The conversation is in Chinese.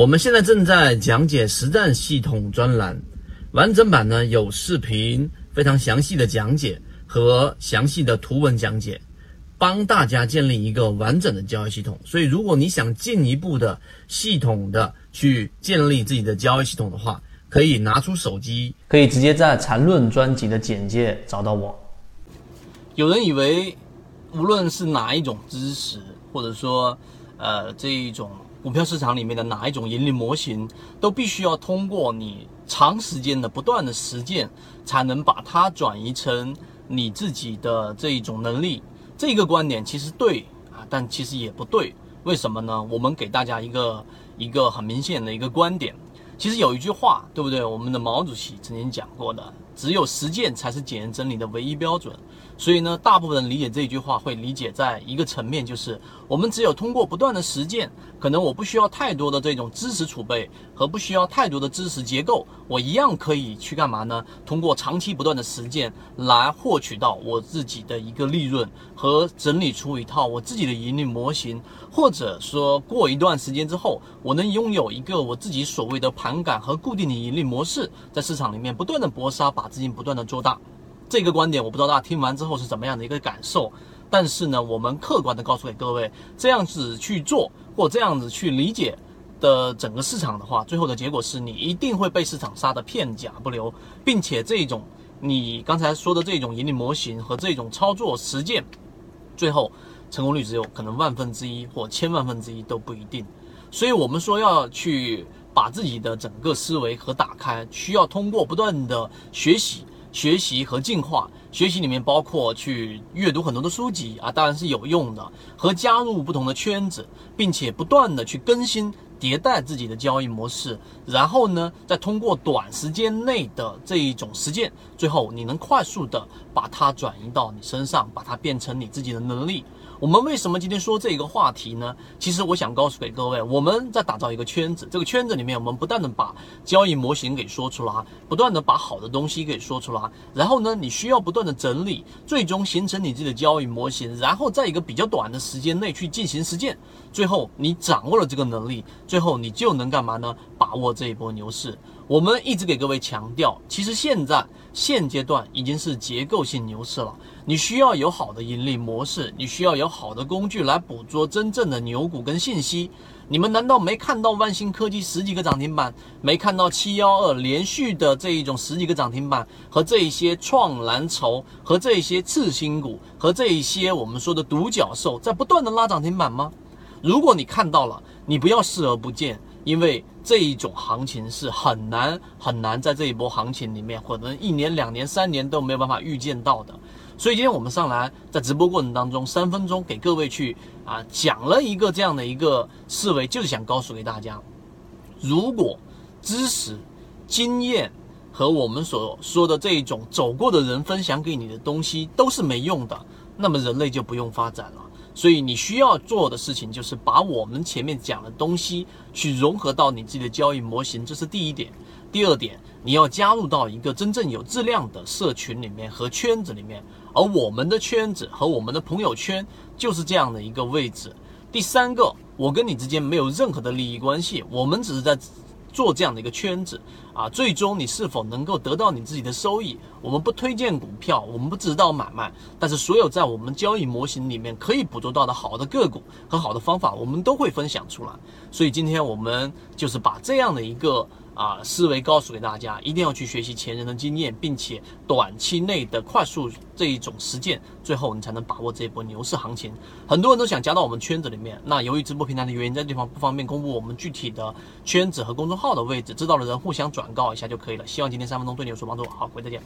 我们现在正在讲解实战系统专栏，完整版呢有视频，非常详细的讲解和详细的图文讲解，帮大家建立一个完整的交易系统。所以，如果你想进一步的系统的去建立自己的交易系统的话，可以拿出手机，可以直接在缠论专辑的简介找到我。有人以为，无论是哪一种知识，或者说，呃，这一种。股票市场里面的哪一种盈利模型，都必须要通过你长时间的不断的实践，才能把它转移成你自己的这一种能力。这个观点其实对啊，但其实也不对。为什么呢？我们给大家一个一个很明显的一个观点。其实有一句话，对不对？我们的毛主席曾经讲过的，只有实践才是检验真理的唯一标准。所以呢，大部分人理解这句话会理解在一个层面，就是我们只有通过不断的实践，可能我不需要太多的这种知识储备和不需要太多的知识结构，我一样可以去干嘛呢？通过长期不断的实践来获取到我自己的一个利润和整理出一套我自己的盈利模型，或者说过一段时间之后，我能拥有一个我自己所谓的盘感和固定的盈利模式，在市场里面不断的搏杀，把资金不断的做大。这个观点我不知道大家听完之后是怎么样的一个感受，但是呢，我们客观的告诉给各位，这样子去做或这样子去理解的整个市场的话，最后的结果是你一定会被市场杀得片甲不留，并且这种你刚才说的这种盈利模型和这种操作实践，最后成功率只有可能万分之一或千万分之一都不一定。所以我们说要去把自己的整个思维和打开，需要通过不断的学习。学习和进化，学习里面包括去阅读很多的书籍啊，当然是有用的，和加入不同的圈子，并且不断的去更新迭代自己的交易模式，然后呢，再通过短时间内的这一种实践，最后你能快速的把它转移到你身上，把它变成你自己的能力。我们为什么今天说这个话题呢？其实我想告诉给各位，我们在打造一个圈子，这个圈子里面，我们不断的把交易模型给说出来，不断的把好的东西给说出来，然后呢，你需要不断的整理，最终形成你自己的交易模型，然后在一个比较短的时间内去进行实践，最后你掌握了这个能力，最后你就能干嘛呢？把握这一波牛市。我们一直给各位强调，其实现在现阶段已经是结构性牛市了。你需要有好的盈利模式，你需要有好的工具来捕捉真正的牛股跟信息。你们难道没看到万兴科技十几个涨停板，没看到七幺二连续的这一种十几个涨停板，和这一些创蓝筹，和这一些次新股，和这一些我们说的独角兽在不断的拉涨停板吗？如果你看到了，你不要视而不见。因为这一种行情是很难很难在这一波行情里面，可能一年、两年、三年都没有办法预见到的。所以今天我们上来在直播过程当中，三分钟给各位去啊讲了一个这样的一个思维，就是想告诉给大家，如果知识、经验和我们所说的这一种走过的人分享给你的东西都是没用的，那么人类就不用发展了。所以你需要做的事情就是把我们前面讲的东西去融合到你自己的交易模型，这是第一点。第二点，你要加入到一个真正有质量的社群里面和圈子里面，而我们的圈子和我们的朋友圈就是这样的一个位置。第三个，我跟你之间没有任何的利益关系，我们只是在。做这样的一个圈子啊，最终你是否能够得到你自己的收益？我们不推荐股票，我们不指导买卖，但是所有在我们交易模型里面可以捕捉到的好的个股和好的方法，我们都会分享出来。所以今天我们就是把这样的一个。啊，思维告诉给大家，一定要去学习前人的经验，并且短期内的快速这一种实践，最后你才能把握这一波牛市行情。很多人都想加到我们圈子里面，那由于直播平台的原因，在地方不方便公布我们具体的圈子和公众号的位置，知道的人互相转告一下就可以了。希望今天三分钟对你有所帮助。好，各位再见。